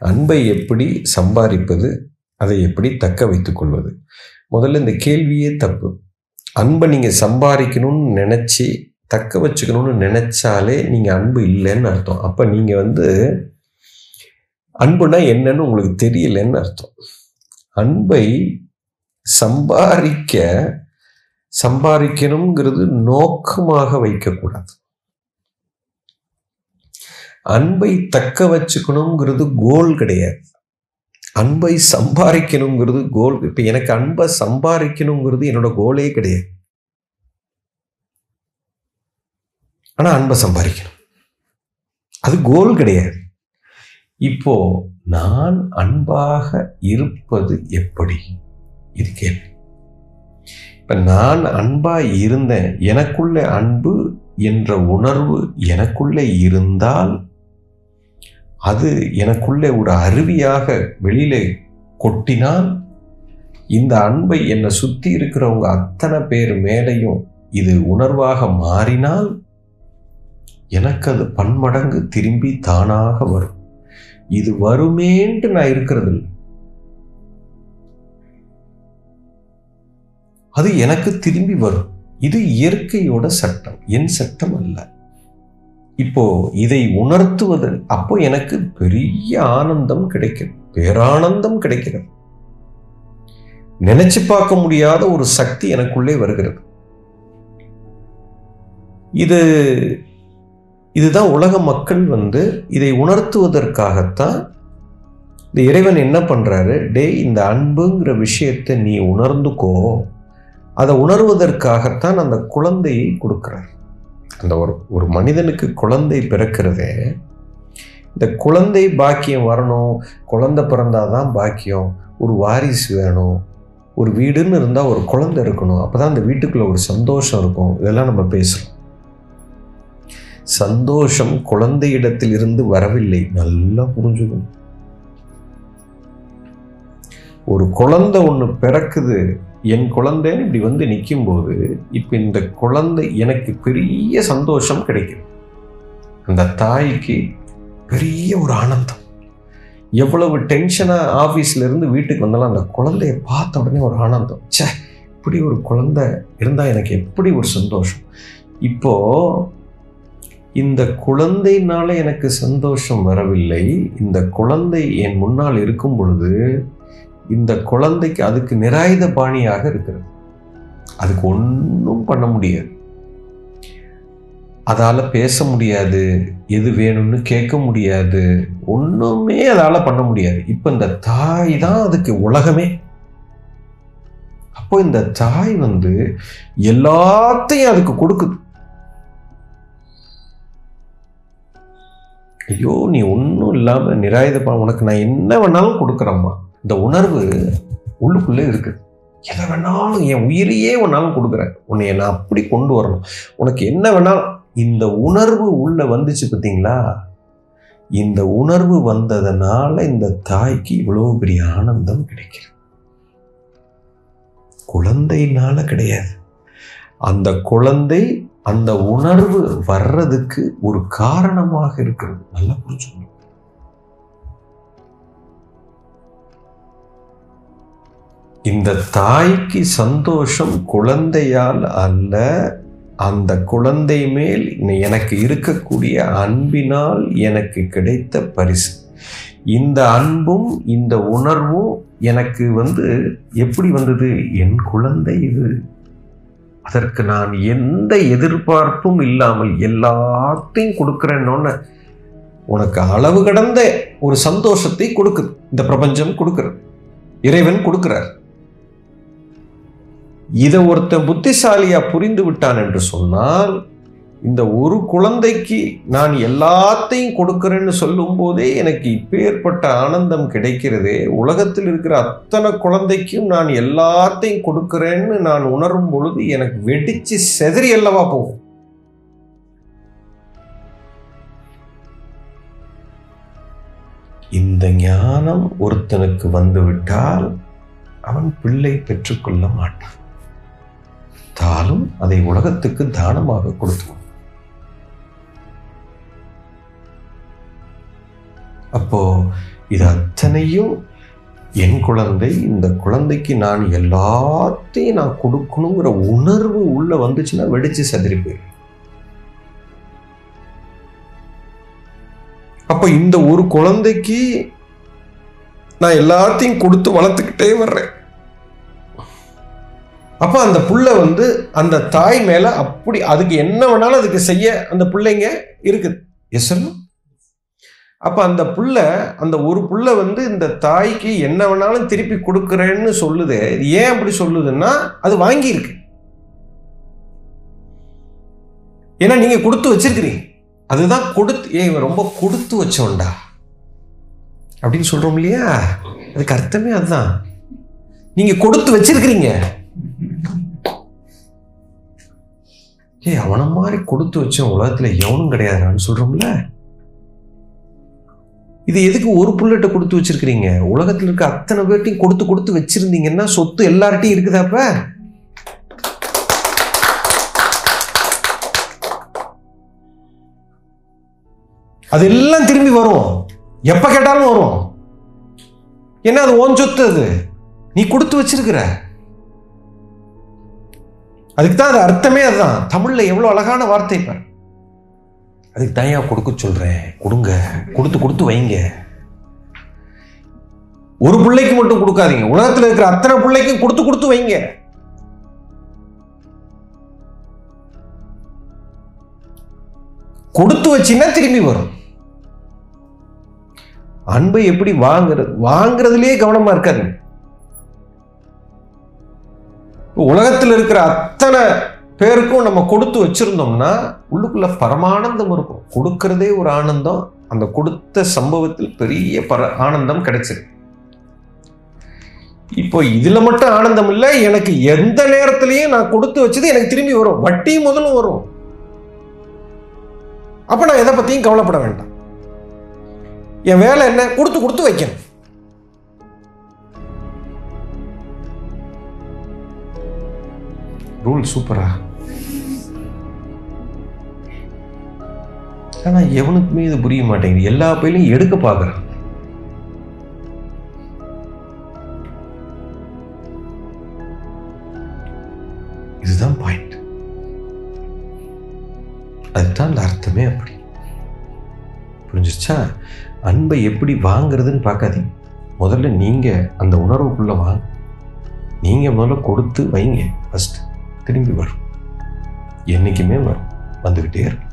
அன்பை எப்படி சம்பாதிப்பது அதை எப்படி தக்க வைத்துக் கொள்வது? முதல்ல இந்த கேள்வியே தப்பு. அன்பை நீங்கள் சம்பாதிக்கணும்னு நினச்சி தக்க வச்சுக்கணும்னு நினச்சாலே நீங்கள் அன்பு இல்லைன்னு அர்த்தம். அப்போ நீங்கள் வந்து அன்புனா என்னன்னு உங்களுக்கு தெரியலன்னு அர்த்தம். அன்பை சம்பாதிக்க சம்பாதிக்கணுங்கிறது நோக்கமாக வைக்கக்கூடாது. அன்பை தக்க வச்சுக்கணுங்கிறது கோல் கிடையாது. அன்பை சம்பாதிக்கணுங்கிறது கோல் இப்போ எனக்கு அன்பை சம்பாதிக்கணுங்கிறது என்னோட கோலே கிடையாது. ஆனால் அன்பை சம்பாதிக்கணும். அது கோல் கிடையாது. இப்போ நான் அன்பாக இருப்பது எப்படி? இது கேள்வி. இப்போ நான் அன்பா இருந்தேன் எனக்குள்ள அன்பு என்ற உணர்வு எனக்குள்ளே இருந்தால் அது எனக்குள்ளே ஒரு அருவியாக வெளியிலே கொட்டினால் இந்த அன்பை என்னை சுற்றி இருக்கிறவங்க அத்தனை பேர் மேலையும் இது உணர்வாக மாறினால் எனக்கு அது பன்மடங்கு திரும்பி தானாக வரும். இது வருமேன்ட்டு நான் இருக்கிறது இல்லை அது எனக்கு திரும்பி வரும். இது இயற்கையோட சட்டம். என் சட்டம் அல்ல. இப்போ இதை உணர்த்துவது அப்போ எனக்கு பெரிய ஆனந்தம் கிடைக்கிறது பேரானந்தம் கிடைக்கிறது. நினைச்சு பார்க்க முடியாத ஒரு சக்தி எனக்குள்ளே வருகிறது. இது இதுதான் உலக மக்கள் வந்து இதை உணர்த்துவதற்காகத்தான் இந்த இறைவன் என்ன பண்ணுறாரு டே இந்த அன்புங்கிற விஷயத்தை நீ உணர்ந்துக்கோ. அதை உணர்வதற்காகத்தான் அந்த குழந்தையை கொடுக்குறார். அந்த ஒரு ஒரு மனிதனுக்கு குழந்தை பிறக்கிறதே இந்த குழந்தை பாக்கியம் வரணும் குழந்தை பிறந்தாதான் பாக்கியம் ஒரு வாரிசு வேணும் ஒரு வீடுன்னு இருந்தால் ஒரு குழந்தை இருக்கணும் அப்போ தான் அந்த வீட்டுக்குள்ளே ஒரு சந்தோஷம் இருக்கும். இதெல்லாம் நம்ம பேசுகிறோம் சந்தோஷம் குழந்தையிடத்தில் இருந்து வரவில்லை நல்லா புரிஞ்சுக்கணும். ஒரு குழந்தை ஒன்று பிறக்குது என் குழந்தைன்னு இப்படி வந்து நிற்கும்போது இப்போ இந்த குழந்தை எனக்கு பெரிய சந்தோஷம் கிடைக்கும். அந்த தாய்க்கு பெரிய ஒரு ஆனந்தம். எவ்வளவு டென்ஷனாக ஆஃபீஸ்லேருந்து வீட்டுக்கு வந்தாலும் அந்த குழந்தைய பார்த்த உடனே ஒரு ஆனந்தம். ச்சே இப்படி ஒரு குழந்தை இருந்தால் எனக்கு எப்படி ஒரு சந்தோஷம்? இப்போது இந்த குழந்தைனால எனக்கு சந்தோஷம் வரவில்லை. இந்த குழந்தை என் முன்னால் இருக்கும் பொழுது இந்த குழந்தைக்கு அதுக்கு நிராயுத பாணியாக இருக்கிறது. அதுக்கு ஒன்றும் பண்ண முடியாது. அதால் பேச முடியாது எது வேணும்னு கேட்க முடியாது ஒன்றுமே அதால் பண்ண முடியாது. இப்போ இந்த தாய் தான் அதுக்கு உலகமே. அப்போ இந்த தாய் வந்து எல்லாத்தையும் அதுக்கு கொடுக்குது. ஐயோ நீ ஒன்றும் இல்லாமல் நிராயுதப்பா உனக்கு நான் என்ன வேணாலும் கொடுக்குறேம்மா. இந்த உணர்வு உள்ளுக்குள்ளே இருக்குது எதை வேணாலும் என் உயிரையே உன்னாலும் கொடுக்குறேன். உன்னை நான் அப்படி கொண்டு வரணும். உனக்கு என்ன வேணாலும். இந்த உணர்வு உள்ளே வந்துச்சு பார்த்தீங்களா? இந்த உணர்வு வந்ததுனால இந்த தாய்க்கு இவ்வளோ பெரிய ஆனந்தம் கிடைக்கிறது குழந்தைனால கிடையாது. அந்த குழந்தை அந்த உணர்வு வர்றதுக்கு ஒரு காரணமாக இருக்கிறது. நல்லா புரிஞ்சுக்கணும். இந்த தாய்க்கு சந்தோஷம் குழந்தையால் அல்ல அந்த குழந்தை மேல் எனக்கு இருக்கக்கூடிய அன்பினால் எனக்கு கிடைத்த பரிசு. இந்த அன்பும் இந்த உணர்வும் எனக்கு வந்து எப்படி வந்தது? என் குழந்தை இது. அதற்கு நான் எந்த எதிர்பார்ப்பும் இல்லாமல் எல்லாத்தையும் கொடுக்குறேன்னொன்னு உனக்கு அளவு கடந்த ஒரு சந்தோஷத்தை கொடுக்குது. இந்த பிரபஞ்சம் கொடுக்குறது. இறைவன் கொடுக்குறார். இதை ஒருத்தன் புத்திசாலியா புரிந்து விட்டான் என்று சொன்னால் இந்த ஒரு குழந்தைக்கு நான் எல்லாத்தையும் கொடுக்கிறேன்னு சொல்லும் போதே எனக்கு இப்பேற்பட்ட ஆனந்தம் கிடைக்கிறதே உலகத்தில் இருக்கிற அத்தனை குழந்தைக்கும் நான் எல்லாத்தையும் கொடுக்கிறேன்னு நான் உணரும் பொழுது எனக்கு வெடிச்சு செதறி அல்லவா போகும்? இந்த ஞானம் ஒருத்தனுக்கு வந்துவிட்டால் அவன் பிள்ளை பெற்றுக்கொள்ள மாட்டான். தாலும் அதை உலகத்துக்கு தானமாக கொடுத்து அப்போ இது அத்தனையும் என் குழந்தை இந்த குழந்தைக்கு நான் எல்லாத்தையும் நான் கொடுக்கணுங்கிற உணர்வு உள்ள வந்துச்சுன்னா வெடிச்சு செதறி போயிடும் அப்ப இந்த ஒரு குழந்தைக்கு நான் எல்லாத்தையும் கொடுத்து வளர்த்துக்கிட்டே வர்றேன். அப்போ அந்த புள்ள வந்து அந்த தாய் மேல அப்படி அதுக்கு என்ன வேணாலும் அதுக்கு செய்ய அந்த பிள்ளைங்க இருக்குது. எஸ் அப்போ அந்த புள்ள அந்த ஒரு புள்ள வந்து இந்த தாய்க்கு என்ன வேணாலும் திருப்பி கொடுக்குறேன்னு சொல்லுது. ஏன் அப்படி சொல்லுதுன்னா அது வாங்கியிருக்கு. ஏன்னா நீங்க கொடுத்து வச்சிருக்கிறீங்க. அதுதான் கொடுத்து ஏன் இவன் ரொம்ப கொடுத்து வச்சோண்டா அப்படின்னு சொல்றோம் இல்லையா? அதுக்கு அர்த்தமே அதுதான். நீங்க கொடுத்து வச்சிருக்கிறீங்க. ஏய் அவனை மாதிரி கொடுத்து வச்ச உலகத்துல எவனும் கிடையாதுன்னு சொல்றோம்ல? இது எதுக்கு ஒரு புல்லட்டை கொடுத்து வச்சிருக்கிறீங்க? உலகத்துல இருக்க அத்தனை பேர்ட்டையும் கொடுத்து கொடுத்து வச்சிருந்தீங்கன்னா சொத்து எல்லார்ட்டையும் இருக்குதாப்ப அதெல்லாம் திரும்பி வரும். எப்ப கேட்டாலும் வரும். என்ன அது ஓன் சொத்து அது? நீ கொடுத்து வச்சிருக்கிற. அதுக்கு தான் அது அர்த்தமே அதுதான். தமிழில் எவ்வளோ அழகான வார்த்தை பாரு. அதுக்கு தனியா கொடுக்க சொல்றேன். கொடுங்க. கொடுத்து கொடுத்து வைங்க. ஒரு பிள்ளைக்கு மட்டும் கொடுக்காதீங்க. உலகத்தில் இருக்கிற அத்தனை பிள்ளைக்கும் கொடுத்து கொடுத்து வைங்க. கொடுத்து வச்சீங்கன்னா திரும்பி வரும். அன்பை எப்படி வாங்குறது வாங்குறதுலேயே கவனமா இருக்காது உலகத்தில் இருக்கிற அத்தனை பேருக்கும் நம்ம கொடுத்து வச்சிருந்தோம்னா உள்ளுக்குள்ள பரமானந்தம் இருக்கும். கொடுக்கறதே ஒரு ஆனந்தம். அந்த கொடுத்த சம்பவத்தில் பெரிய பர ஆனந்தம் கிடைச்சிருக்கு இப்போ இதில் மட்டும் ஆனந்தம் இல்லை எனக்கு எந்த நேரத்திலையும் நான் கொடுத்து வச்சது எனக்கு திரும்பி வரும். வட்டி முதலும் வரும். அப்போ நான் எதை பற்றியும் கவலைப்பட வேண்டாம். என் வேலை என்ன? கொடுத்து கொடுத்து வைக்கணும். ரூல் சூப்பரா ஆனா எவனுக்குமே இது புரிய மாட்டேங்குது? எல்லா பையிலையும் எடுக்க பாக்குறான் இதுதான் பாயிண்ட் அதுதான் அந்த அர்த்தமே அப்படி. புரிஞ்சிருச்சா? அன்பை எப்படி வாங்குறதுன்னு பார்க்காதீங்க. முதல்ல நீங்க அந்த உணர்வுக்குள்ள வாங்க. நீங்க முதல்ல கொடுத்து வைங்க ஃபஸ்ட்டு திரும்பி வரும். என்றைக்குமே வரும். வந்துக்கிட்டே இருக்கும்.